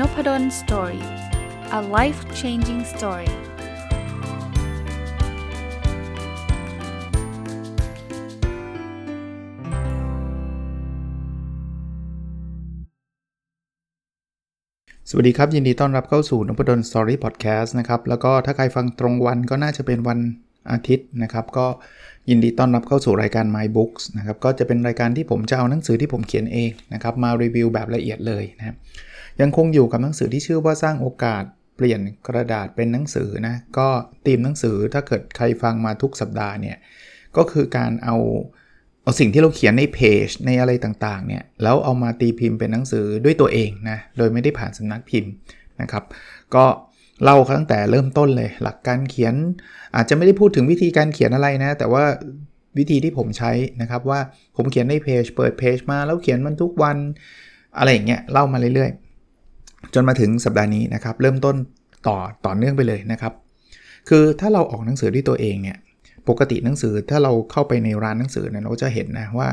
Nopadol Story a life changing story สวัสดีครับ ยินดีต้อนรับเข้าสู่นพดล Story พอดแคสต์นะครับ แล้วก็ถ้าใครฟังตรงวันก็น่าจะเป็นวันอาทิตย์นะครับ ก็ยินดีต้อนรับเข้าสู่รายการ My Books นะครับ ก็จะเป็นรายการที่ผมจะเอาหนังสือที่ผมเขียนเองนะครับ มารีวิวแบบละเอียดเลยนะครับ ยังคงอยู่กับหนังสือที่ชื่อว่าสร้างโอกาสเปลี่ยนกระดาษเป็นหนังสือนะก็ตีมหนังสือถ้าเกิดใครฟังมาทุกสัปดาห์เนี่ยก็คือการเอาเอาสิ่งที่เราเขียนในเพจในอะไรต่างๆเนี่ยแล้วเอามาตีพิมพ์เป็นหนังสือด้วยตัวเองนะโดยไม่ได้ผ่านสำนักพิมพ์นะครับ ก็เล่าตั้งแต่เริ่มต้นเลย หลักการเขียน อาจจะไม่ได้พูดถึงวิธีการเขียนอะไรนะ แต่ว่าวิธีที่ผมใช้นะครับว่าผมเขียนในเพจเปิดเพจมาแล้วเขียนมันทุกวันอะไรอย่างเงี้ยเล่ามาเรื่อย จนมาถึงสัปดาห์นี้นะครับ เริ่มต้นต่อต่อเนื่องไปเลยนะครับ คือถ้าเราออกหนังสือด้วยตัวเองเนี่ยปกติหนังสือถ้าเราเข้าไปในร้านหนังสือเนี่ยเราจะเห็นนะว่า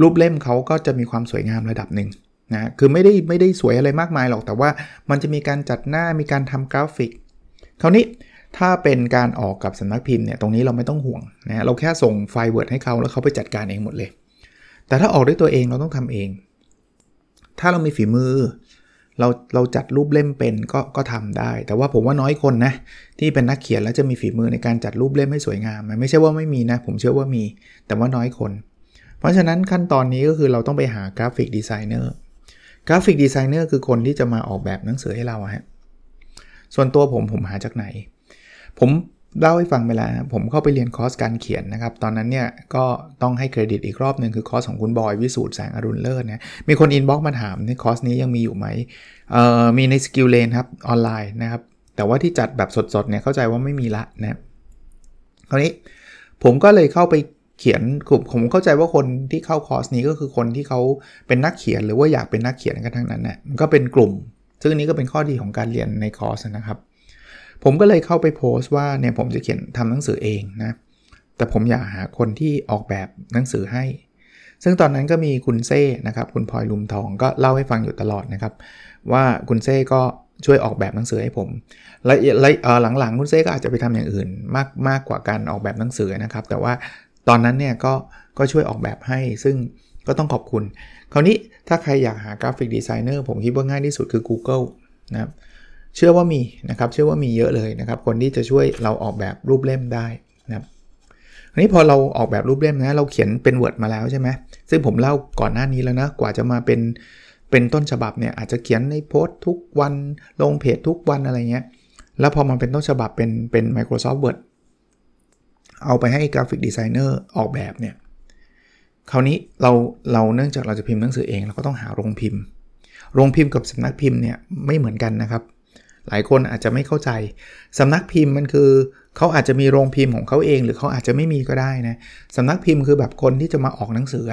รูปเล่มเขาก็จะมีความสวยงามระดับหนึ่งนะคือไม่ได้ไม่ได้สวยอะไรมากมายหรอกแต่ว่ามันจะมีการจัดหน้ามีการทำกราฟิกคราวนี้ถ้าเป็นการออกกับสำนักพิมพ์เนี่ยตรงนี้เราไม่ต้องห่วงนะเราแค่ส่งไฟล์ Word ให้เขาแล้วเขาไปจัดการเองหมดเลย แต่ถ้าออกด้วยตัวเองเราต้องทำเอง ถ้าเรามีฝีมือ เราเราจัดรูปเล่มเป็นก็ก็ทำได้ แต่ว่าผมว่าน้อยคนนะที่เป็นนักเขียนแล้วจะมีฝีมือในการจัดรูปเล่มให้สวยงามไม่ใช่ว่าไม่มีนะ ผมเชื่อว่ามี แต่ว่าน้อยคน เพราะฉะนั้นขั้นตอนนี้ก็คือเราต้องไปหา graphic designer graphic designer คือคนที่จะมาออกแบบหนังสือให้เราฮะส่วนตัวผมผมหาจากไหน ผม เล่าให้ฟังไปแล้วผมเข้าไปเรียนคอร์สการเขียนนะครับ ตอนนั้นเนี่ยก็ต้องให้เครดิตอีกรอบหนึ่งคือคอร์สของคุณบอย วิสูตรแสงอรุณเลิศนะมีคน inbox มาถามในคอร์สนี้ยังมีอยู่ไหมเอ่อมีใน SkillLane ครับออนไลน์นะครับ แต่ว่าที่จัดแบบสดๆเนี่ยเข้าใจว่าไม่มีละนะคราวนี้ผมก็เลยเข้าไปเขียนผมเข้าใจว่าคนที่เข้าคอร์สนี้ก็คือคนที่เขาเป็นนักเขียนหรือว่าอยากเป็นนักเขียนกันทั้งนั้นนะมันก็เป็นกลุ่ม ซึ่งนี้ก็เป็นข้อดีของการเรียนในคอร์สนะครับ ผมก็เลยเข้าไปโพสต์ว่าเนี่ยผมจะเขียนทำหนังสือเองนะ แต่ผมอยากหาคนที่ออกแบบหนังสือให้ ซึ่งตอนนั้นก็มีคุณเซ่นะครับ คุณพลอยลุมทองก็เล่าให้ฟังอยู่ตลอดนะครับ ว่าคุณเซ่ก็ช่วยออกแบบหนังสือให้ผม และหลังๆ คุณเซ่ก็อาจจะไปทำอย่างอื่น มากมากกว่าการออกแบบหนังสือนะครับ แต่ว่าตอนนั้นเนี่ยก็ก็ช่วยออกแบบให้ ซึ่งก็ต้องขอบคุณ คราวนี้ถ้าใครอยากหากราฟิกดีไซเนอร์ผมคิดว่าง่ายที่สุดคือ Google นะครับ เชื่อว่ามีนะครับเชื่อว่ามีเยอะเลยนะครับ คนที่จะช่วยเราออกแบบรูปเล่มได้นะครับอันนี้พอเราออกแบบรูปเล่มนะเราเขียนเป็น Word มาแล้วใช่ไหมซึ่งผมเล่าก่อนหน้านี้แล้วนะกว่าจะมาเป็นเป็นต้นฉบับเนี่ยอาจจะเขียนในโพสต์ทุกวันลงเพจทุกวันอะไรเงี้ยแล้วพอมันเป็นต้นฉบับเป็นเป็น Microsoft Word เอาไปให้ graphic designer ออกแบบเนี่ยคราวนี้เราเราเนื่องจากเราจะพิมพ์หนังสือเองเราก็ต้องหาโรงพิมพ์ โรงพิมพ์กับสำนักพิมพ์เนี่ยไม่เหมือนกันนะครับ หลายคนอาจจะไม่เข้าใจ สำนักพิมพ์มันคือเขาอาจจะมีโรงพิมพ์ของเขาเอง หรือเขาอาจจะไม่มีก็ได้นะสำนักพิมพ์คือแบบคนที่จะมาออกหนังสือ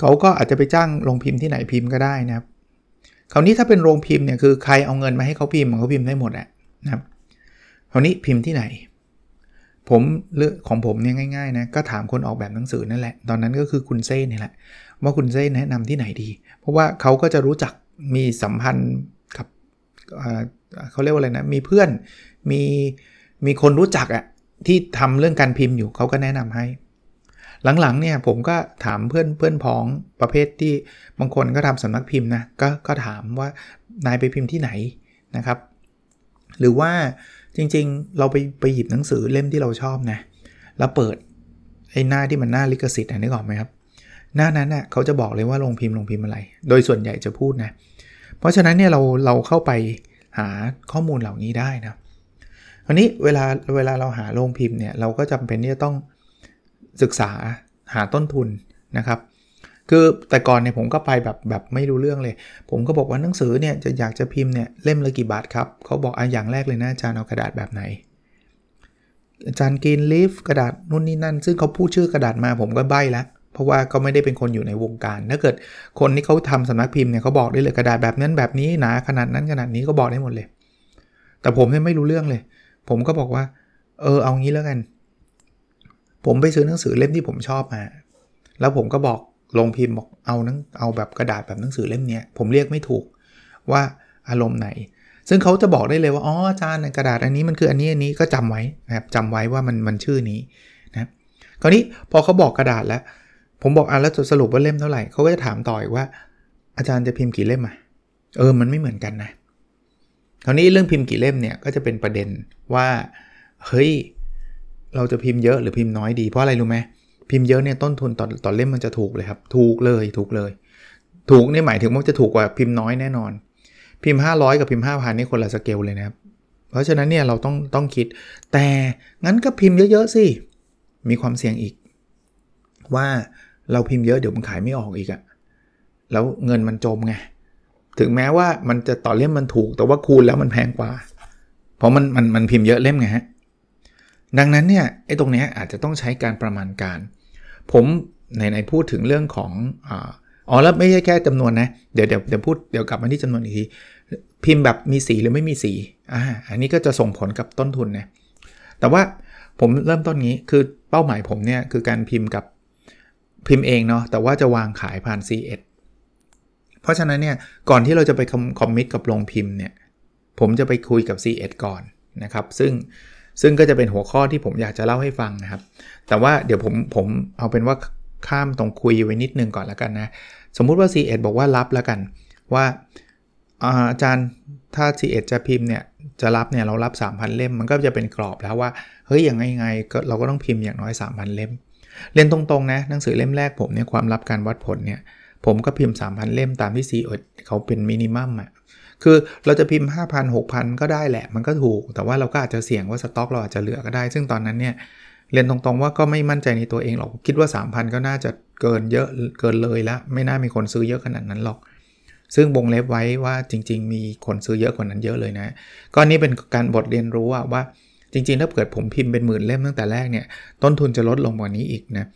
เขาก็อาจจะไปจ้างโรงพิมพ์ที่ไหนพิมพ์ก็ได้นะครับคราวนี้ถ้าเป็นโรงพิมพ์เนี่ยคือใครเอาเงินมาให้เขาพิมพ์เขาพิมพ์ได้หมดแหละนะครับคราวนี้พิมพ์ที่ไหน ผมเลือกของผมเนี่ยง่ายๆนะก็ถามคนออกแบบหนังสือนั่นแหละ ตอนนั้นก็คือคุณเซ่นี่แหละว่าคุณเซ่แนะนำที่ไหนดี เพราะว่าเขาก็จะรู้จักมีสัมพันธ์ เขาเรียกว่าอะไรนะ มีเพื่อน มีมีคนรู้จักอะที่ทำเรื่องการพิมพ์อยู่เขาก็แนะนำให้ หลังๆเนี่ยผมก็ถามเพื่อนเพื่อนพ้องประเภทที่บางคนก็ทำสำนักพิมพ์นะก็ก็ถามว่านายไปพิมพ์ที่ไหนนะครับ หรือว่าจริงๆ เราไปไปหยิบหนังสือเล่มที่เราชอบนะแล้วเปิดไอ้หน้าที่มันหน้าลิขสิทธิ์นึกออกไหมครับ หน้านั้นเน่ยเขาจะบอกเลยว่าลงพิมพ์ลงพิมพ์อะไร โดยส่วนใหญ่จะพูดนะเพราะฉะนั้นเนี่ยเราเราเข้าไปหาข้อมูลเหล่านี้ได้นะอันนี้เวลาเวลาเราหาโรงพิมพ์เนี่ยเราก็จำเป็นที่จะต้องศึกษาหาต้นทุนนะครับ คือแต่ก่อนเนี่ยผมก็ไปแบบแบบไม่รู้เรื่องเลย ผมก็บอกว่าหนังสือเนี่ยจะอยากจะพิมพ์เนี่ยเล่มละกี่บาทครับเขาบอกอะอย่างแรกเลยนะอาจารย์เอากระดาษแบบไหนอาจารย์กินลีฟกระดาษนู่นนี่นั่น ซึ่งเขาพูดชื่อกระดาษมาผมก็ใบ้แล้ว เพราะว่าก็ไม่ได้เป็นคนอยู่ในวงการ ถ้าเกิดคนที่เขาทำสำนักพิมพ์เนี่ยเขาบอกได้เลยกระดาษแบบนั้นแบบนี้หนาขนาดนั้นขนาดนี้ก็บอกได้หมดเลย แต่ผมเนี่ยไม่รู้เรื่องเลย ผมก็บอกว่า เออเอางี้แล้วกัน ผมไปซื้อหนังสือเล่มที่ผมชอบมา แล้วผมก็บอกลงพิมพ์บอกเอานังเอาแบบกระดาษแบบหนังสือเล่มเนี้ผมเรียกไม่ถูกว่าอารมณ์ไหน ซึ่งเขาจะบอกได้เลยว่า อ๋ออาจารย์กระดาษอันนี้มันคืออันนี้อันนี้ก็จำไว้นะครับจำไว้ว่ามันมันชื่อนี้นะคราวนี้พอเขาบอกกระดาษแล้ว ผมบอกอะแล้วสรุปว่าเล่มเท่าไหร่เขาก็จะถามต่ออีกว่า อาจารย์จะพิมพ์กี่เล่มอะเออมันไม่เหมือนกันนะคราวนี้เรื่องพิมพ์กี่เล่มเนี่ยก็จะเป็นประเด็นว่าเฮ้ยเราจะพิมพ์เยอะหรือพิมพ์น้อยดีเพราะอะไรรู้ไหมพิมพ์เยอะเนี่ยต้นทุนต่อต่อเล่มมันจะถูกเลยครับถูกเลยถูกเลย ถูกนี่หมายถึงว่าจะถูกกว่าพิมพ์น้อยแน่นอน พิมพ์ 500 กับพิมพ์5,000นี่คนละสเกลเลยนะครับ เพราะฉะนั้นเนี่ยเราต้องต้องคิด แต่งั้นก็พิมพ์เยอะๆสิมีความเสี่ยงอีก ว่า เราพิมพ์เยอะเดี๋ยวมันขายไม่ออกอีกอะแล้วเงินมันจมไงถึงแม้ว่ามันจะต่อเล่มมันถูก แต่ว่าคูณแล้วมันแพงกว่า เพราะมันมันมันพิมพ์เยอะเล่มไงฮะดังนั้นเนี่ยไอ้ตรงนี้อาจจะต้องใช้การประมาณการ ผมไหนพูดถึงเรื่องของอ๋อแล้วไม่ใช่แค่จำนวนนะเดี๋ยวเดี๋ยวเดี๋ยวพูดเดี๋ยวกลับมาที่จำนวนอีกทีพิมพ์แบบมีสีหรือไม่มีสีอ่าอันนี้ก็จะส่งผลกับต้นทุนนะแต่ว่าผมเริ่มต้นนี้คือเป้าหมายผมเนี่ยคือการพิมพ์กับ พิมพ์เองเนาะแต่ว่าจะวางขายผ่าน C1 เพราะฉะนั้นเนี่ยก่อนที่เราจะไปคอมมิตกับโรงพิมพ์เนี่ยผมจะไปคุยกับ C1 ก่อนนะครับ ซึ่งซึ่งก็จะเป็นหัวข้อที่ผมอยากจะเล่าให้ฟังนะครับ แต่ว่าเดี๋ยวผมผมเอาเป็นว่าข้ามตรงคุยไว้นิดนึงก่อนแล้วกันนะ สมมุติว่า C1 บอกว่ารับแล้วกันว่าอาจารย์ถ้า C1 จะพิมพ์เนี่ยจะรับเนี่ยเรารับ 3,000 เล่ม มันก็จะเป็นกรอบแล้วว่า เฮ้ยอย่างไงไงเราก็ต้องพิมพ์อย่างน้อย 3,000 เล่ม เรียนตรงๆนะหนังสือเล่มแรกผมเนี่ยความลับการวัดผลเนี่ยผมก็พิมพ์ 3,000 เล่มตามที่ C1 เขาเป็นมินิมัมอะคือเราจะพิมพ์ 5,000 6,000 ก็ได้แหละ มันก็ถูก แต่ว่าเราก็อาจจะเสี่ยงว่าสต็อกเราอาจจะเหลือก็ได้ ซึ่งตอนนั้นเนี่ยเรียนตรงๆว่าก็ไม่มั่นใจในตัวเองหรอกคิดว่า 3,000 ก็น่าจะเกินเยอะเกินเลยล้วไม่น่ามีคนซื้อเยอะขนาดนั้นหรอก ซึ่งบงเล็บไว้ว่าจริง ๆ มีคนซื้อเยอะกว่านั้นเยอะเลยนะ ก็นี่เป็นการบทเรียนรู้ว่า จริงๆ ถ้าเกิดผมพิมพ์เป็นหมื่นเล่มตั้งแต่แรกเนี่ยต้นทุนจะลดลงกว่านี้อีกนะ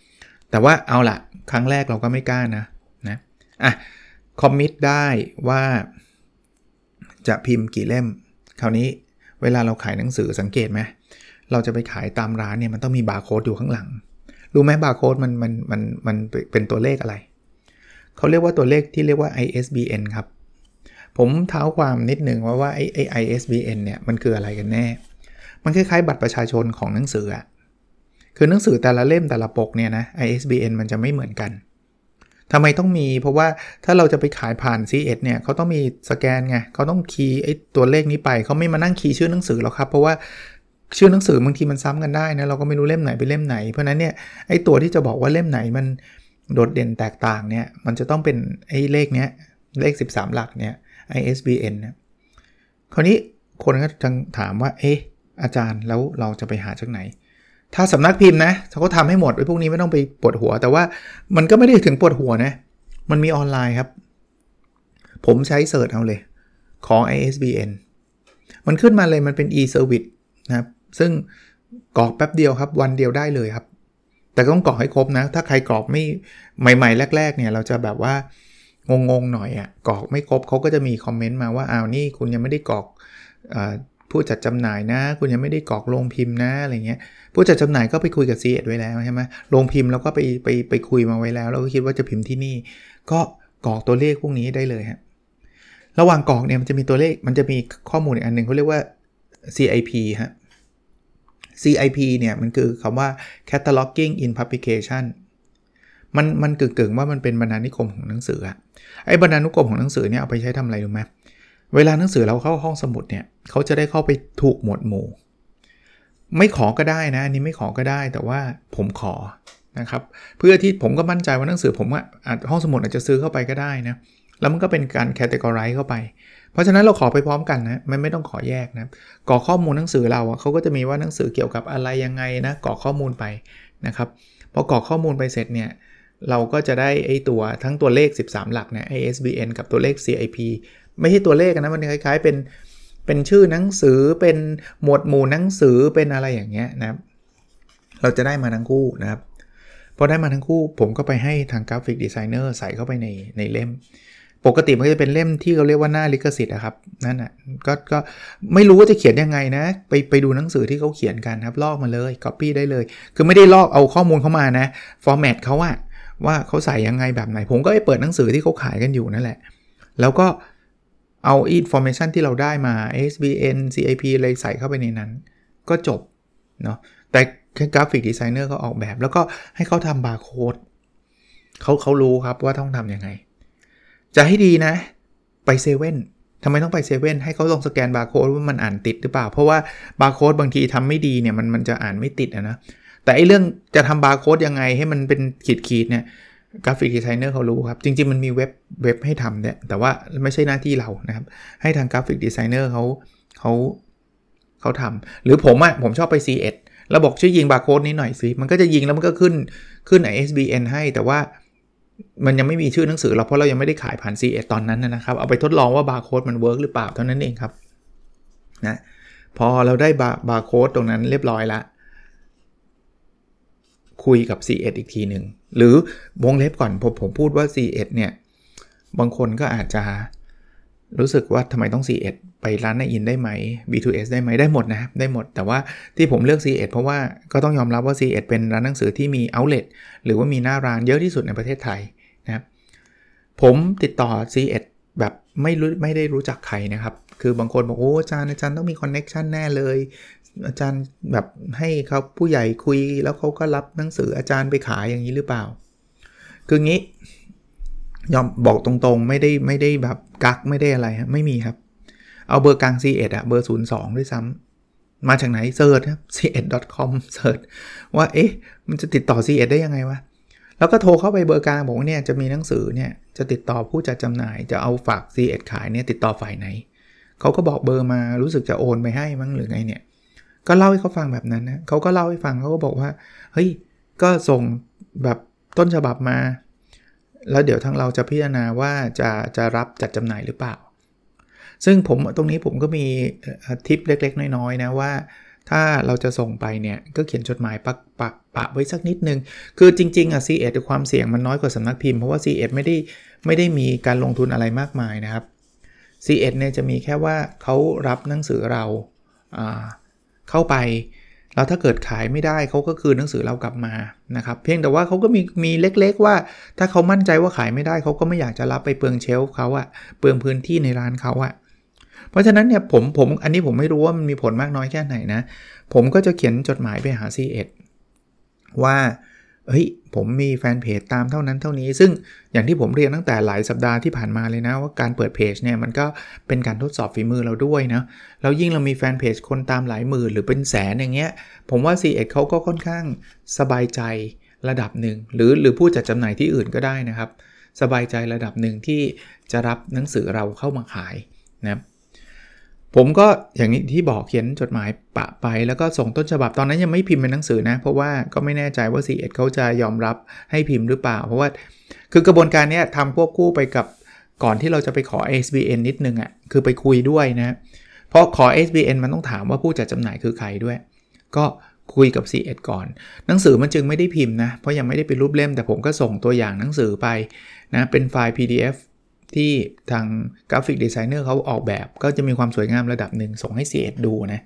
แต่ว่าเอาละครั้งแรกเราก็ไม่กล้านะนะอะ commit ได้ว่าจะพิมพ์กี่เล่ม คราวนี้เวลาเราขายหนังสือสังเกตไหมเราจะไปขายตามร้านเนี่ยมันต้องมีบาร์โค้ดอยู่ข้างหลัง รู้ไหมบาร์โค้ดมันมันมันมันเป็นตัวเลขอะไร เขาเรียกว่าตัวเลขที่เรียกว่า ISBN ครับ ผมเท้าความนิดหนึ่งว่าว่าไอ้ไอ ISBN เนี่ยมันคืออะไรกันแน่ มันคล้ายๆบัตรประชาชนของหนังสืออะคือหนังสือแต่ละเล่มแต่ละปกเนี่ยนะ ISBN มันจะไม่เหมือนกันทำไมต้องมีเพราะว่าถ้าเราจะไปขายผ่าน C1 เเนี่ยเขาต้องมีสแกนไงเขาต้องคีย์ไอ้ตัวเลขนี้ไปเขาไม่มานั่งคีย์ชื่อหนังสือหรอกครับ เพราะว่าชื่อหนังสือบางทีมันซ้ำกันได้นะเราก็ไม่รู้เล่มไหนเป็นเล่มไหน เพราะนั้นเนี่ยไอ้ตัวที่จะบอกว่าเล่มไหนมันโดดเด่นแตกต่างเนี่ยมันจะต้องเป็นไอ้เลขเนี้ยเลข 13 หลักเนี่ย ISBN นะคราวนี้คนก็จะถามว่าเอ๊ะ อาจารย์แล้วเราจะไปหาจากไหน ถ้าสำนักพิมพ์นะเขาก็ทำให้หมดไอ้พวกนี้ไม่ต้องไปปวดหัว แต่ว่ามันก็ไม่ได้ถึงปวดหัวนะ มันมีออนไลน์ครับ ผมใช้เสิร์ชเอาเลย ของ ISBN มันขึ้นมาเลยมันเป็น e-service นะครับ ซึ่งกรอกแป๊บเดียวครับ วันเดียวได้เลยครับ แต่ต้องกรอกให้ครบนะ ถ้าใครกรอกไม่ใหม่ ๆ แรก ๆ เนี่ย เราจะแบบว่างงๆหน่อยอะ่ะกรอกไม่ครบเขาก็จะมีคอมเมนต์มาว่าอ้าวนี่คุณยังไม่ได้กรอก ผู้จัดจำหน่ายนะ คุณยังไม่ได้กรอกโรงพิมพ์นะอะไรเงี้ยผู้จัดจำหน่ายก็ไปคุยกับ c ีเอ็ดไว้แล้วใช่ไหมโรงพิมพ์เราก็ไปไปไปคุยมาไว้แล้วเราก็คิดว่าจะพิมพ์ที่นี่ ก็กรอกตัวเลขพวกนี้ได้เลยฮะระหว่างกรอกเนี่ยมันจะมีตัวเลขมันจะมีข้อมูลอีกอันหนึ่งเขาเรียกว่า CIP ฮะ CIP เนี่ยมันคือคำว่า cataloging in publication มันมันกึ่งๆว่ามันเป็นบรรณานิคมของหนังสืออะไอ้บรรณานุกรมของหนังสือเนี่ยเอาไปใช้ทำอะไรรู้ไหม เวลาหนังสือเราเข้าห้องสมุดเนี่ยเขาจะได้เข้าไปถูกหมวดหมู่ ไม่ขอก็ได้นะอันนี้ไม่ขอก็ได้แต่ว่าผมขอนะครับเพื่อที่ผมก็มั่นใจว่าหนังสือผมว่าห้องสมุดอาจจะซื้อเข้าไปก็ได้นะแล้วมันก็เป็นการแคตตากรายเข้าไป เพราะฉะนั้นเราขอไปพร้อมกันนะไม่ไม่ต้องขอแยกนะกรอกข้อมูลหนังสือเราเขาก็จะมีว่าหนังสือเกี่ยวกับอะไรยังไงนะกรอกข้อมูลไปนะครับพอกรอกข้อมูลไปเสร็จเนี่ยเราก็จะได้ไอ้ตัวทั้งตัวเลข 13 หลักเนี่ย ISBN กับตัวเลข CIP ไม่ใช่ตัวเลขนะ มันคล้าย ๆ เป็นเป็นชื่อหนังสือเป็นหมวดหมู่หนังสือเป็นอะไรอย่างเงี้ยนะครับ เราจะได้มาทั้งคู่นะครับพอได้มาทั้งคู่ผมก็ไปให้ทาง graphic designer ใส่เข้าไปในในเล่ม ปกติมันจะเป็นเล่มที่เขาเรียกว่าหน้าลิขสิทธิ์นะครับนั่นอะก็ก็ไม่รู้ว่าจะเขียนยังไงนะ ไปไปดูหนังสือที่เขาเขียนกันครับ ลอกมาเลยก๊อปปี้ได้เลย คือไม่ได้ลอกเอาข้อมูลเข้ามานะ format เขาอะว่าเขาใส่ยังไงแบบไหน ผมก็ไปเปิดหนังสือที่เขาขายกันอยู่นั่นแหละ แล้วก็ เอา information ที่เราได้มา ISBN CIP อะไรใส่เข้าไปในนั้น ก็จบเนาะแต่ graphic designer เขาออกแบบ แล้วก็ให้เขาทำบาร์โค้ดเขาเขารู้ครับว่าต้องทำยังไง จะให้ดีนะ ไปเซเว่นทำไมต้องไปเซเว่นให้เขาลองสแกนบาร์โค้ดว่ามันอ่านติดหรือเปล่า เพราะว่าบาร์โค้ดบางทีทำไม่ดีเนี่ยมันมันจะอ่านไม่ติดนะแต่ไอเรื่องจะทำบาร์โค้ดยังไงให้มันเป็นขีดขีดเนี่ย graphic designer เขารู้ครับ จริง ๆ มันมีเว็บเว็บให้ทำเนี่ย แต่ว่าไม่ใช่หน้าที่เรานะครับ ให้ทาง graphic designer เขาเขาเขาทำหรือผมอะ่ะผมชอบไป C1 แล้วบอกช่วยยิงบาร์โค้ดนี้หน่อยสิ มันก็จะยิงแล้วมันก็ขึ้นขึ้น ISBN ให้แต่ว่ามันยังไม่มีชื่อหนังสือเราเพราะเรายังไม่ได้ขายผ่าน ซีเอ็ด ตอนนั้นนะครับ เอาไปทดลองว่าบาร์โค้ดมัน work หรือเปล่าเท่านั้นเองครับนะพอเราได้บาบาร์โค้ดตรงนั้นเรียบร้อยละ คุยกับ ซีเอ็ด อีกทีหนึ่ง หรือวงเล็บก่อนผมผมพูดว่า C1 เนี่ย บางคนก็อาจจะรู้สึกว่าทำไมต้อง C1 ไปร้านในอินได้ไหม B2S ได้ไหมได้หมดนะได้หมด แต่ว่าที่ผมเลือก C1 เพราะว่าก็ต้องยอมรับว่า C1 เป็นร้านหนังสือที่มี outlet หรือว่ามีหน้าร้านเยอะที่สุดในประเทศไทยนะครับผมติดต่อ C1 แบบไม่รู้ไม่ได้รู้จักใครนะครับ คือบางคนบอกโอ้อาจารย์อาจารย์ต้องมีคอนเน็ชันแน่เลย อาจารย์แบบให้เขาผู้ใหญ่คุยแล้วเขาก็รับหนังสืออาจารย์ไปขายอย่างนี้หรือเปล่า คืองี้ ยอมบอกตรงๆ ไม่ได้ไม่ได้แบบกักไม่ได้อะไรฮะไม่มีครับ เอาเบอร์กลาง C1 อะเบอร์ 02 ด้วยซ้ำมาจากไหนเซิร์ชครับ c1.com เซิร์ชว่าเอ๊ะมันจะติดต่อ C1 ได้ยังไงวะ แล้วก็โทรเข้าไปเบอร์กลางบอกว่าเนี่ยจะมีหนังสือเนี่ยจะติดต่อผู้จัดจำหน่ายจะเอาฝาก C1 ขายเนี่ยติดต่อฝ่ายไหนเขาก็บอกเบอร์มารู้สึกจะโอนไปให้มั้งหรือไงเนี่ยก็เล่าให้เขาฟังแบบนั้นนะเขาก็เล่าให้ฟังเขาก็บอกว่าเฮ้ยก็ส่งแบบต้นฉบับมา แล้วเดี๋ยวทางเราจะพิจารณาว่าจะจะรับจัดจำหน่ายหรือเปล่า ซึ่งผมตรงนี้ผมก็มีทิปเล็ก ๆ น้อยๆนะว่า ถ้าเราจะส่งไปเนี่ย ก็เขียนจดหมายปักปักปะไว้สักนิดนึง คือจริงๆอะ C1 ความเสี่ยงมันน้อยกว่าสำนักพิมพ์ เพราะว่า C1 ไม่ได้ไม่ได้มีการลงทุนอะไรมากมายนะครับ C1 เนี่ยจะมีแค่ว่าเขารับหนังสือเราเข้าไป แล้วถ้าเกิดขายไม่ได้เขาก็คืนหนังสือเรากลับมานะครับ เพียงแต่ว่าเขาก็มีมีเล็กๆว่า ถ้าเขามั่นใจว่าขายไม่ได้เขาก็ไม่อยากจะรับไปเปลืองเชลฟ์เขาอะเปลืองพื้นที่ในร้านเขาอะ เพราะฉะนั้นเนี่ยผมผมอันนี้ผมไม่รู้ว่ามันมีผลมากน้อยแค่ไหนนะ ผมก็จะเขียนจดหมายไปหา C1 ว่าเฮ้ยผมมีแฟนเพจตามเท่านั้นเท่านี้ ซึ่งอย่างที่ผมเรียนตั้งแต่หลายสัปดาห์ที่ผ่านมาเลยนะว่าการเปิดเพจเนี่ยมันก็เป็นการทดสอบฝีมือเราด้วยนะแล้วยิ่งเรามีแฟนเพจคนตามหลายหมื่นหรือเป็นแสนอย่างเงี้ย ผมว่า c ีเอ็ดเขาก็ค่อนข้างสบายใจระดับหนึ่งหรือหรือผู้จัดจำหน่ายที่อื่นก็ได้นะครับ สบายใจระดับหนึ่งที่จะรับหนังสือเราเข้ามาขายนะ ผมก็อย่างนี้ที่บอกเขียนจดหมายปะไป แล้วก็ส่งต้นฉบับตอนนั้นยังไม่พิมพ์เป็นหนังสือนะ เพราะว่าก็ไม่แน่ใจว่า c ีเอ็ดเขาจะยอมรับให้พิมพ์หรือเปล่า เพราะว่าคือกระบวนการนี้ทำควบคู่ไปกับก่อนที่เราจะไปขอ SBN นิดนึงอะ่ะคือไปคุยด้วยนะเพราะขอ SBN มันต้องถามว่าผู้จัดจำหน่ายคือใครด้วย ก็คุยกับ c ีเอ็ดก่อน หนังสือมันจึงไม่ได้พิมพ์นะเพราะยังไม่ได้เป็นรูปเล่ม แต่ผมก็ส่งตัวอย่างหนังสือไปนะเป็นไฟล์ PDF ที่ทางกราฟิกดีไซเนอร์เขาออกแบบ ก็จะมีความสวยงามระดับหนึ่งส่งให้ C1 ดูนะ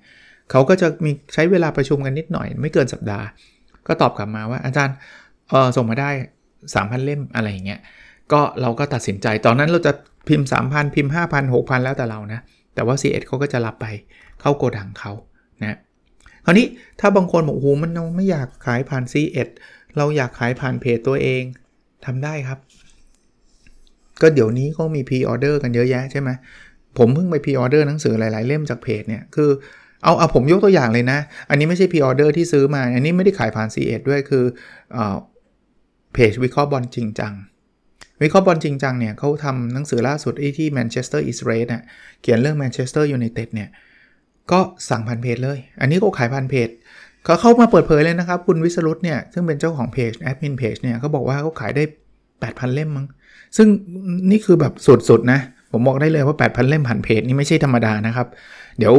เขาก็จะมีใช้เวลาประชุมกันนิดหน่อย ไม่เกินสัปดาห์ ก็ตอบกลับมาว่าอาจารย์เออส่งมาได้ 3,000 เล่มอะไรอย่างเงี้ยก็เราก็ตัดสินใจตอนนั้นเราจะพิมพ์ 3,000 พิมพ์ 5,000 6,000 แล้วแต่เรานะ แต่ว่า C1 เขาก็จะรับไปเข้าโกดังเขานะคราวนี้ถ้าบางคนบอกโอ้โหมันไม่อยากขายผ่าน C1 เราอยากขายผ่านเพจตัวเองทำได้ครับ ก็เดี๋ยวนี้ก็มี pre-order กันเยอะแยะใช่ไหมผมเพิ่งไป pre-order หนังสือหลาย ๆ เล่มจากเพจเนี่ยคือเอาเอาผมยกตัวอย่างเลยนะ อันนี้ไม่ใช่ pre-order ที่ซื้อมา อันนี้ไม่ได้ขายผ่าน c ีเด้วยคือเพจวิเคราะห์บอลจริงจัง วิเคราะห์บอลจริงจังเนี่ยเขาทำหนังสือล่าสุดที่ Manchester is Red เนี่ยเขียนเรื่องแมนเชสเตอร์ยูไนเต็ดเนี่ยก็สั่งผ่านเพจเลย อันนี้ก็ขายผ่านเพจเขาเข้ามาเปิดเผยเลยนะครับ คุณวิสรุตเนี่ยซึ่งเป็นเจ้าของเพจแอดมินเพจเนี่ยเขาบอกว่าเขาขายได้ 8,000 เล่มมั้ง ซึ่งนี่คือแบบสุดๆนะ ผมบอกได้เลยว่า 8,000 เล่มผ่านเพจนี่ไม่ใช่ธรรมดานะครับ เดี๋ยว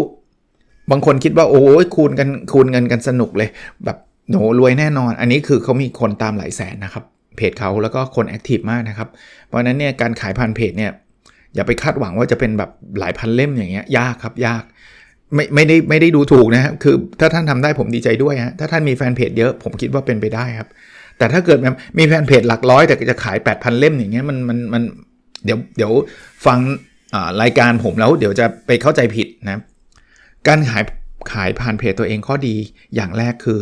บางคนคิดว่าโอ้ยคูณกันคูณเงินกันสนุกเลย แบบโหรวยแน่นอน อันนี้คือเขามีคนตามหลายแสนนะครับเพจเขาแล้วก็คนแอคทีฟมากนะครับ เพราะนั้นเนี่ยการขายผ่านเพจเนี่ยอย่าไปคาดหวังว่าจะเป็นแบบหลายพันเล่มอย่างเงี้ยยากครับยากไม่ไม่ได้ไม่ได้ดูถูกนะคือถ้าท่านทำได้ผมดีใจด้วยฮะถ้าท่านมีแฟนเพจเยอะผมคิดว่าเป็นไปได้ครับ แต่ถ้าเกิดมีแฟนเพจหลักร้อย แต่จะขาย 8,000 เล่มอย่างเงี้ยมันมันมันเดี๋ยวเดี๋ยวฟังรายการผมแล้วเดี๋ยวจะไปเข้าใจผิดนะ การขายขายผ่านเพจตัวเองข้อดีอย่างแรกคือ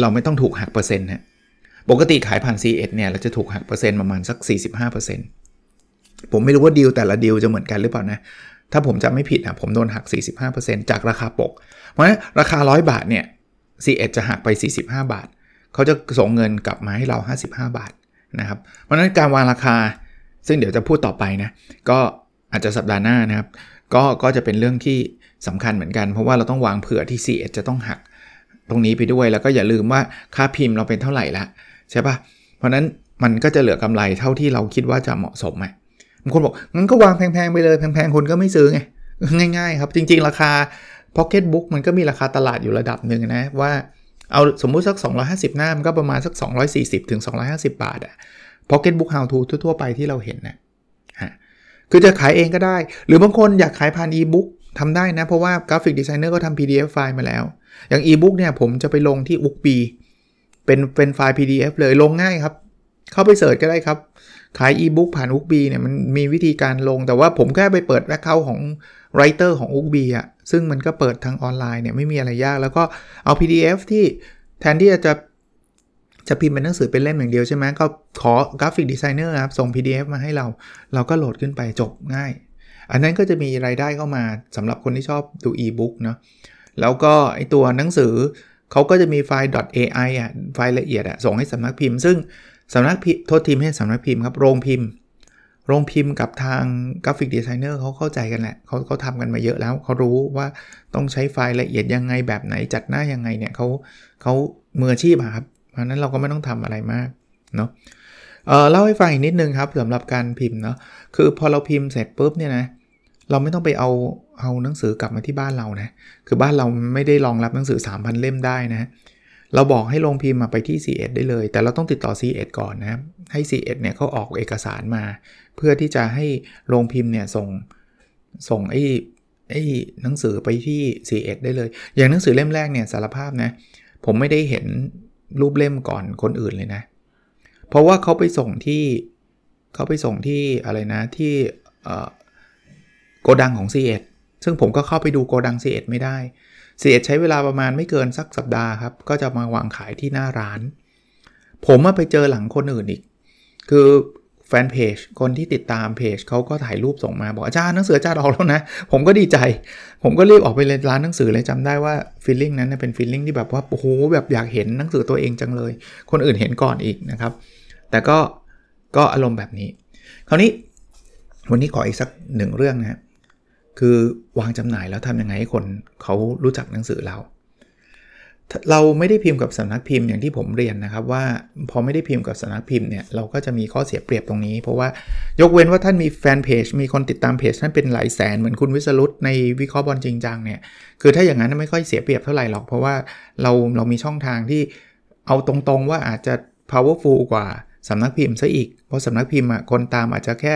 เราไม่ต้องถูกหักเปอร์เซ็นต์นะปกติขายผ่าน c 1เนี่ยเราจะถูกหักเปอร์เซ็นต์ประมาณสัก 45%ผมไม่รู้ว่าดีลแต่ละดีลจะเหมือนกันหรือเปล่านะถ้าผมจะไม่ผิดนะผมโดนหัก 45%จากราคาปก เพราะฉะนั้นราคา 100 บาทเนี่ย c 1 จะหักไป 45 บาท เขาจะส่งเงินกลับมาให้เรา 55 บาทนะครับ เพราะนั้นการวางราคา ซึ่งเดี๋ยวจะพูดต่อไปนะ ก็อาจจะสัปดาห์หน้านะครับ ก็ก็จะเป็นเรื่องที่สำคัญเหมือนกัน เพราะว่าเราต้องวางเผื่อที่ c 1จะต้องหักตรงนี้ไปด้วย แล้วก็อย่าลืมว่าค่าพิมพ์เราเป็นเท่าไหร่ละใช่ปะเพราะนั้นมันก็จะเหลือกำไรเท่าที่เราคิดว่าจะเหมาะสมไหมบางคนบอกงั้นก็วางแพงๆไปเลยแพงๆคนก็ไม่ซื้อไงง่าย ๆ ครับ จริง ๆ ราคา Pocket Book มันก็มีราคาตลาดอยู่ระดับหนึ่งนะว่า เอาสมมุติสัก 250 หน้ามันก็ประมาณสัก 240 ถึง 250 บาทอะ Pocket Book How to ทั่วๆไปที่เราเห็นนะฮะคือจะขายเองก็ได้ หรือบางคนอยากขายผ่าน e-book ทำได้นะ เพราะว่า graphic designer ก็ทำ PDF ไฟล์มาแล้ว อย่าง e-book เนี่ยผมจะไปลงที่ Ookbee เป็นเป็นไฟล์ PDF เลยลงง่ายครับ เข้าไป search ก็ได้ครับ ขาย e-book ผ่าน u k b เนี่ยมันมีวิธีการลง แต่ว่าผมแค่ไปเปิด account ของ Writer ของ u k b อะซึ่งมันก็เปิดทางออนไลน์เนี่ยไม่มีอะไรยาก แล้วก็เอา PDF ที่แทนที่จะจะพิมพ์เป็นหนังสือเป็นเล่มอย่างเดียวใช่ไหมก็ขอ graphic designer ครับส่ง PDF มาให้เรา เราก็โหลดขึ้นไปจบง่าย อันนั้นก็จะมีรายได้เข้ามาสำหรับคนที่ชอบดู e-book เนาะแล้วก็ไอตัวหนังสือเขาก็จะมีไฟล์ .ai อะไฟล์ละเอียดอะส่งให้สำนักพิมพ์ ซึ่ง สำนักพิมพ์โทษทีมให้สำนักพิมพ์ครับ โรงพิมพ์ โรงพิมพ์กับทางกราฟิกดีไซเนอร์เขาเข้าใจกันแหละเขาเขาทำกันมาเยอะแล้วเขารู้ว่าต้องใช้ไฟล์ละเอียดยังไงแบบไหนจัดหน้ายังไงเนี่ยเขาเขามืออาชีพครับเพราะนั้นเราก็ไม่ต้องทำอะไรมากเนาะเออเล่าให้ฟังอีกนิดนึงครับสำหรับการพิมพ์เนาะคือพอเราพิมพ์เสร็จปุ๊บเนี่ยนะเราไม่ต้องไปเอาเอาหนังสือกลับมาที่บ้านเรานะคือบ้านเราไม่ได้รองรับหนังสือ 3,000 เล่มได้นะ เราบอกให้ลงพิมพ์มาไปที่ c 1 ได้เลย แต่เราต้องติดต่อ c 1 ก่อนนะให้ c 1 เนี่ยเขาออกเอกสารมา เพื่อที่จะให้โรงพิมพ์เนี่ยส่งส่งไอ้ไอ้หนังสือไปที่ c 1 ได้เลย อย่างหนังสือเล่มแรกเนี่ยสารภาพนะผมไม่ได้เห็นรูปเล่มก่อนคนอื่นเลยนะ เพราะว่าเขาไปส่งที่เขาไปส่งที่อะไรนะที่โกดังของ c 1 ซึ่งผมก็เข้าไปดูโกดัง c 1 ไม่ได้ c 1ใช้เวลาประมาณไม่เกินสักสัปดาห์ครับ ก็จะมาวางขายที่หน้าร้าน ผมมาไปเจอหลังคนอื่นอีก คือแฟนเพจคนที่ติดตามเพจเขาก็ถ่ายรูปส่งมาบอกอาจารย์หนังสืออาจารย์ออกแล้วนะ ผมก็ดีใจ ผมก็รีบออกไปเลยร้านหนังสือเลยจำได้ว่าฟีลลิ่งนั้นเป็นฟีลลิ่งที่แบบว่าโอ้โหแบบอยากเห็นหนังสือตัวเองจังเลย คนอื่นเห็นก่อนอีกนะครับ แต่ก็ก็อารมณ์แบบนี้ คราวนี้วันนี้ขออีกสักหนึ่งเรื่องนะคื คือวางจำหน่ายแล้วทำยังไงให้คนเขารู้จักหนังสือเรา เราไม่ได้พิมพ์กับสำนักพิมพ์อย่างที่ผมเรียนนะครับว่าพอไม่ได้พิมพ์กับสำนักพิมพ์เนี่ยเราก็จะมีข้อเสียเปรียบตรงนี้ เพราะว่ายกเว้นว่าท่านมีแฟนเพจมีคนติดตามเพจท่านเป็นหลายแสนเหมือนคุณวิสรุตในวิเคราะห์บอลจริงจังเนี่ยคือถ้าอย่างนั้นไม่ค่อยเสียเปรียบเท่าไหร่หรอกเพราะว่าเราเรามีช่องทางที่เอาตรงๆว่าอาจจะ powerful กว่าสำนักพิมพ์ซะอีก เพราะสำนักพิมพ์คนตามอาจจะแค่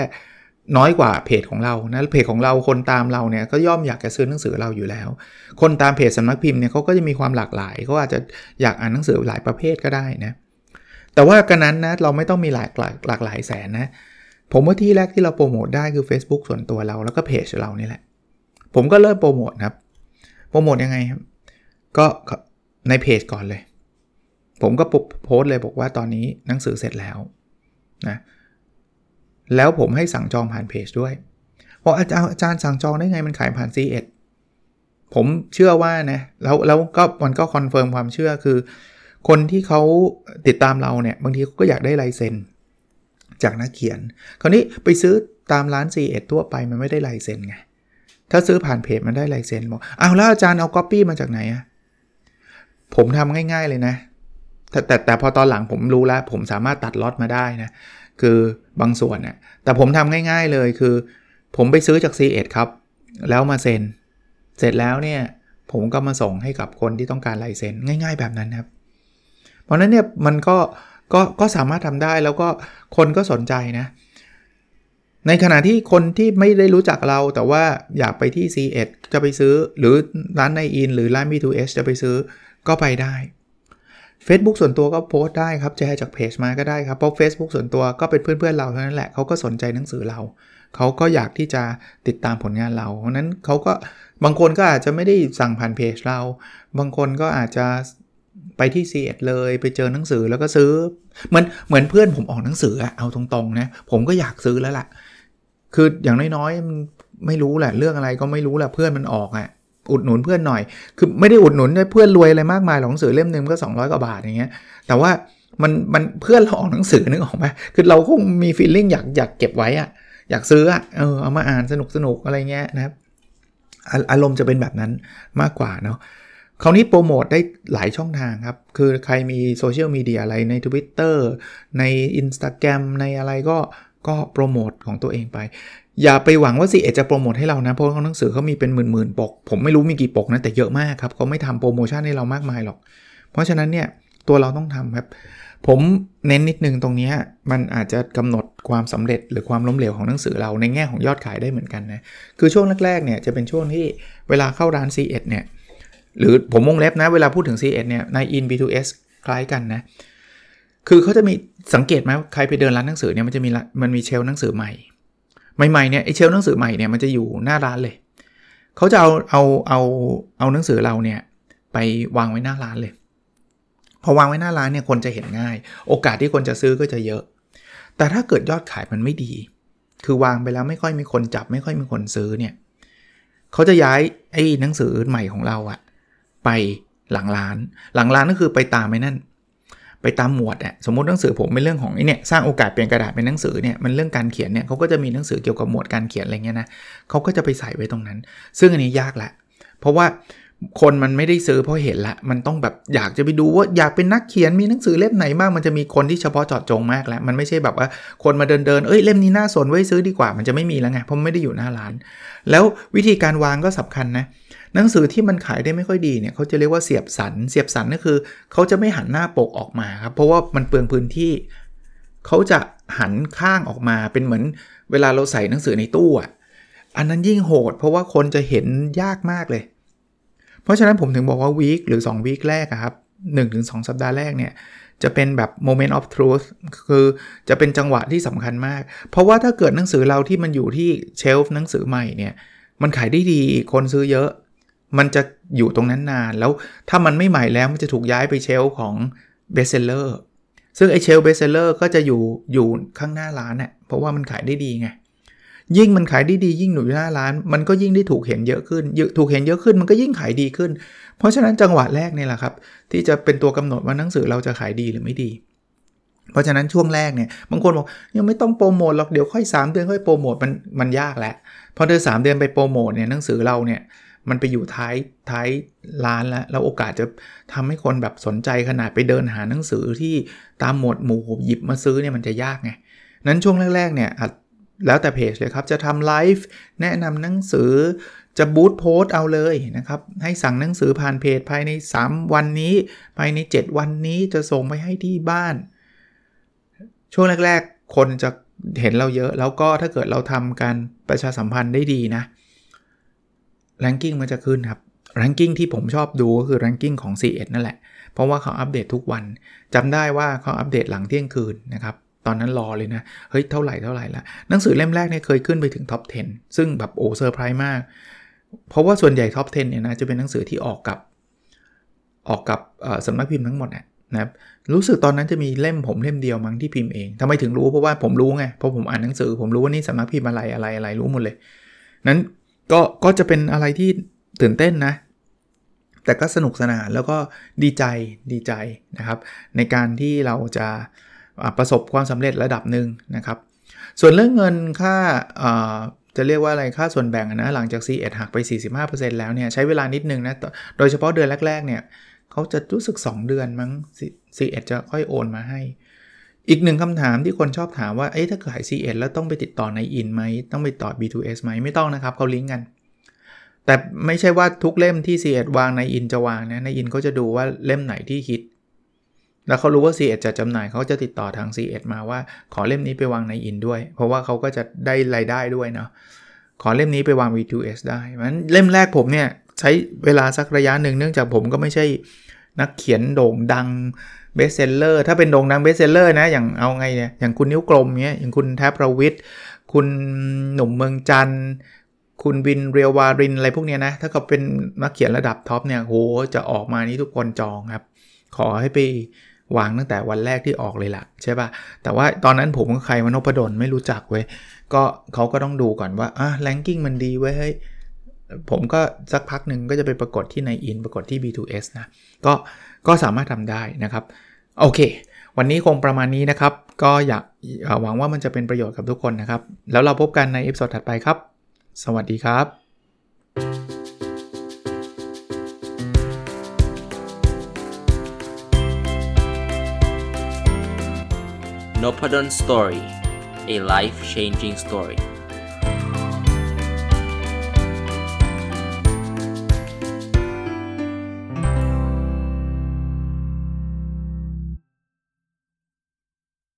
น้อยกว่าเพจของเรานะเพจของเราคนตามเราเนี่ยก็ย่อมอยากจะซื้อหนังสือเราอยู่แล้ว คนตามเพจสำนักพิมพ์เนี่ยเขาก็จะมีความหลากหลายเขาอาจจะอยากอ่านหนังสือหลายประเภทก็ได้นะแต่ว่ากันนั้นนะเราไม่ต้องมีหลากหลายหลากหลายแสนนะผมว่าที่แรกที่เราโปรโมทได้คือ Facebook ส่วนตัวเราแล้วก็เพจเรานี่แหละ ผมก็เริ่มโปรโมทครับโปรโมทยังไงครับก็ในเพจก่อนเลย ผมก็โพสต์เลยบอกว่าตอนนี้หนังสือเสร็จแล้วนะ แล้วผมให้สั่งจองผ่านเพจด้วยบอกอาจารย์อาจารย์สั่งจองได้ไงมันขายผ่าน C1 ผมเชื่อว่านะแล้วแล้วก็มันก็ confirm ความเชื่อคือ คนที่เขาติดตามเราเนี่ย บางทีก็อยากได้ลายเซ็นจากนักเขียน คราวนี้ไปซื้อตามร้าน C1 ทั่วไปมันไม่ได้ลายเซ็นไงถ้าซื้อผ่านเพจมันได้ลายเซ็นบอกอ้าวแล้วอาจารย์เอาก๊อปปี้มาจากไหนอะผมทำง่ายๆเลยนะ แต่แต่แต่พอตอนหลังผมรู้แล้ว ผมสามารถตัดล็อตมาได้นะคือบางส่วนน่ะแต่ผมทำง่าย ๆเลยคือ ผมไปซื้อจาก C1 ครับ แล้วมาเซ็น เสร็จแล้วเนี่ยผมก็มาส่งให้กับคนที่ต้องการลายเซ็นง่าย ๆ แบบนั้นครับ เพราะนั้นเนี่ยมันก็ก็ก็สามารถทำได้แล้วก็คนก็สนใจนะ ในขณะที่คนที่ไม่ได้รู้จักเราแต่ว่าอยากไปที่ C1 จะไปซื้อหรือร้านในอินหรือร้าน B2S จะไปซื้อก็ไปได้ Facebook ส่วนตัวก็โพสต์ได้ครับแชร์จากเพจมาก็ได้ครับ เพราะ Facebook ส่วนตัวก็เป็นเพื่อนๆเราเท่านั้นแหละเขาก็สนใจหนังสือเรา เขาก็อยากที่จะติดตามผลงานเรา เพราะนั้นเขาก็บางคนก็อาจจะไม่ได้สั่งผ่านเพจเรา บางคนก็อาจจะไปที่ซีเอ็ดเลยไปเจอหนังสือแล้วก็ซื้อเหมือนเหมือนเพื่อนผมออกหนังสืออะเอาตรงๆนะผมก็อยากซื้อแล้วล่ะ คืออย่างน้อยๆไม่รู้แหละเรื่องอะไรก็ไม่รู้แหละเพื่อนมันออกอะ อุดหนุนเพื่อนหน่อย คือไม่ได้อุดหนุนเพื่อนรวยอะไรมากมายหรอกหนังสือเล่มหนึ่งก็ 200 กว่าบาทอย่างเงี้ย แต่ว่ามันมันเพื่อนเราออกหนังสือนึกออกไหมคือเราคงมีฟีลลิ่งอยากอยากเก็บไว้อะอยากซื้ออะเออเอามาอ่านสนุกสนุกอะไรเงี้ยนะครับ อารมณ์จะเป็นแบบนั้นมากกว่าเนาะคราวนี้โปรโมทได้หลายช่องทางครับ คือใครมีโซเชียลมีเดียอะไรใน Twitter ใน Instagram ในอะไรก็ก็โปรโมทของตัวเองไป อย่าไปหวังว่าสิเอจะโปรโมทให้เรานะ เพราะเขาหนังสือเขามีเป็นหมื่นๆปก ผมไม่รู้มีกี่ปกนะ แต่เยอะมากครับเขาไม่ทำโปรโมชั่นให้เรามากมายหรอก เพราะฉะนั้นเนี่ยตัวเราต้องทำครับ ผมเน้นนิดนึงตรงนี้มันอาจจะกำหนดความสำเร็จหรือความล้มเหลวของหนังสือเราในแง่ของยอดขายได้เหมือนกันนะ คือช่วงแรกๆเนี่ยจะเป็นช่วงที่เวลาเข้าร้าน C1 เนี่ยหรือผมวงเล็บนะเวลาพูดถึง C1 เนี่ยใน in B2S คล้ายกันนะคือเขาจะมีสังเกตไหมใครไปเดินร้านหนังสือเนี่ยมันจะมีมันมีเชลหนังสือใหม่ ใหม่ๆเนี่ยไอเชลหนังสือใหม่เนี่ยมันจะอยู่หน้าร้านเลยเขาจะเอาเอาเอาเอาหนังสือเราเนี่ยไปวางไว้หน้าร้านเลย พอวางไว้หน้าร้านเนี่ยคนจะเห็นง่าย โอกาสที่คนจะซื้อก็จะเยอะ แต่ถ้าเกิดยอดขายมันไม่ดี คือวางไปแล้วไม่ค่อยมีคนจับ ไม่ค่อยมีคนซื้อเนี่ยเขาจะย้ายไอ้หนังสือใหม่ของเราอะไปหลังร้าน หลังร้านก็คือไปตามไอ้นั่น ไปตามหมวดอะสมมติหนังสือผมเป็นเรื่องของไอ้เนี่ยสร้างโอกาสเปลี่ยนกระดาษเป็นหนังสือเนี่ยมันเรื่องการเขียนเนี่ยเขาก็จะมีหนังสือเกี่ยวกับหมวดการเขียนอะไรเงี้ยนะเขาก็จะไปใส่ไว้ตรงนั้น ซึ่งอันนี้ยากแหละเพราะว่าคนมันไม่ได้ซื้อเพราะเห็นละ มันต้องแบบอยากจะไปดูว่าอยากเป็นนักเขียนมีหนังสือเล่มไหนมากมันจะมีคนที่เฉพาะเจาะจงมากแล้ว มันไม่ใช่แบบว่าคนมาเดินเดินเอ้ยเล่มนี้น่าสนไว้ซื้อดีกว่า มันจะไม่มีแล้วไงเพราะไม่ได้อยู่หน้าร้าน แล้ววิธีการวางก็สำคัญนะ หนังสือที่มันขายได้ไม่ค่อยดีเนี่ยเขาจะเรียกว่าเสียบสัน เสียบสันก็คือเขาจะไม่หันหน้าปกออกมาครับ เพราะว่ามันเปลืองพื้นที่ เขาจะหันข้างออกมาเป็นเหมือนเวลาเราใส่หนังสือในตู้อะ อันนั้นยิ่งโหด เพราะว่าคนจะเห็นยากมากเลย เพราะฉะนั้นผมถึงบอกว่าวีคหรือ2วีคแรกครับ1-2 สัปดาห์แรกเนี่ยจะเป็นแบบ moment of truth คือจะเป็นจังหวะที่สำคัญมาก เพราะว่าถ้าเกิดหนังสือเราที่มันอยู่ที่เชลฟ์หนังสือใหม่เนี่ย มันขายได้ดีคนซื้อเยอะ มันจะอยู่ตรงนั้นนานแล้วถ้ามันไม่ใหม่แล้วมันจะถูกย้ายไปเชลของ bestseller ซึ่งไอเชลฟ์ bestseller ก็จะอยู่อยู่ข้างหน้าร้านเน่ยเพราะว่ามันขายได้ดีไงยิ่งมันขายไดีดียิ่งหนุนหน้าร้าน มันก็ยิ่งได้ถูกเห็นเยอะขึ้นถูกเห็นเยอะขึ้นมันก็ยิ่งขายดีขึ้น เพราะฉะนั้นจังหวะแรกนี่แหละครับ ที่จะเป็นตัวกำหนดว่าหนังสือเราจะขายดีหรือไม่ดี เพราะฉะนั้นช่วงแรกเนี่ยบางคนบอกยังไม่ต้องโปรโมทหรอกเดี๋ยวค่อย 3 เดือนค่อยโปรโมทมันมันยากแหละพอเดือนสเดือนไปโปรโมทเนี่ยหนังสือเราเนี่ย มันไปอยู่ท้ายท้ายร้านแล้วแล้วโอกาสจะทำให้คนแบบสนใจขนาดไปเดินหาหนังสือที่ตามหมวดหมู่หยิบมาซื้อเนี่ยมันจะยากไงนั้นช่วงแรกๆเนี่ยแล้วแต่เพจเลยครับ จะทำไลฟ์แนะนำหนังสือจะบูตโพสเอาเลยนะครับ ให้สั่งหนังสือผ่านเพจภายใน 3 วันนี้ ภายใน 7 วันนี้จะส่งไปให้ที่บ้าน ช่วงแรก ๆ คนจะเห็นเราเยอะ แล้วก็ถ้าเกิดเราทำการประชาสัมพันธ์ได้ดีนะ แรงกิ้งมันจะขึ้นครับแรงกิ้งที่ผมชอบดูก็คือแรงกิ้งของ C1 นั่นแหละ เพราะว่าเขาอัปเดตทุกวันจำได้ว่าเขาอัปเดตหลังเที่ยงคืนนะครับ ตอนนั้นรอเลยนะ เฮ้ย เท่าไหร่เท่าไหร่ละหนังสือเล่มแรกเนี่ยเคยขึ้นไปถึง top 10 ซึ่งแบบโอ้เซอร์ไพรส์มาก เพราะว่าส่วนใหญ่ top 10 เนี่ยนะจะเป็นหนังสือที่ออกกับ ออกกับสำนักพิมพ์ทั้งหมดนะครับรู้สึกตอนนั้นจะมีเล่มผมเล่มเดียวมั้งที่พิมพ์เองทำไมถึงรู้เพราะว่าผมรู้ไงเพราะผมอ่านหนังสือ ผมรู้ว่านี่สำนักพิมพ์อะไรอะไรอะไรรู้หมดเลยนั้น ก็ก็จะเป็นอะไรที่ตื่นเต้นนะ แต่ก็สนุกสนานแล้วก็ดีใจดีใจนะครับ ในการที่เราจะประสบความสำเร็จระดับหนึ่งนะครับ ส่วนเรื่องเงินค่าจะเรียกว่าอะไรค่าส่วนแบ่งนะหลังจาก C1 หักไป 45%แล้วเนี่ยใช้เวลานิดนึงนะ โดยเฉพาะเดือนแรก ๆ เนี่ยเขาจะรู้สึก 2 เดือนมั้ง C1 จะค่อยโอนมาให้ อีกหนึ่งคำถามที่คนชอบถามว่า เอ้ถ้าขาย C1 แล้วต้องไปติดต่อในอินไหม ต้องไปต่อ B2S ไหม ไม่ต้องนะครับเขาลิงก์กัน แต่ไม่ใช่ว่าทุกเล่มที่ C1 วางในอินจะวางนะ ในอินเขาจะดูว่าเล่มไหนที่ฮิต แล้วเขารู้ว่า C1 จะจำหน่ายเขาจะติดต่อทาง C1 มาว่าขอเล่มนี้ไปวางในอินทร์ด้วย เพราะว่าเขาก็จะได้รายได้ด้วยเนาะ ขอเล่มนี้ไปวาง B2S ได้มันเล่มแรกผมเนี่ยใช้เวลาสักระยะหนึ่งเนื่องจากผมก็ไม่ใช่นักเขียนโด่งดัง bestseller ถ้าเป็นโด่งดัง bestseller นะ อย่างเอาไงเนี่ยอย่างคุณนิ้วกลมเนี้ยอย่างคุณแทบประวิทย์คุณหนุ่มเมืองจันทร์คุณวินทร์ เลียววาริณอะไรพวกเนี้ยนะ ถ้าเขาเป็นนักเขียนระดับ top เนี่ยโหจะออกมานี่ทุกคนจองครับ ขอให้ไปวางตั้งแต่วันแรกที่ออกเลยล่ะ ใช่ปะ่ะ แต่ว่าตอนนั้นผมกับใครมานพดลไม่รู้จักเว้ยก็เขาก็ต้องดูก่อนว่าอะ ranking มันดีเว้ยเฮ้ย ผมก็สักพักหนึ่งก็จะไปปรากฏที่นายอินทร์ปรากฏที่ B2S นะ ก็ก็สามารถทำได้นะครับ โอเค วันนี้คงประมาณนี้นะครับ ก็อยากหวังว่ามันจะเป็นประโยชน์กับทุกคนนะครับ แล้วเราพบกันในเอพิโซดถัดไปครับ สวัสดีครับ n o p a d o n Story a life changing story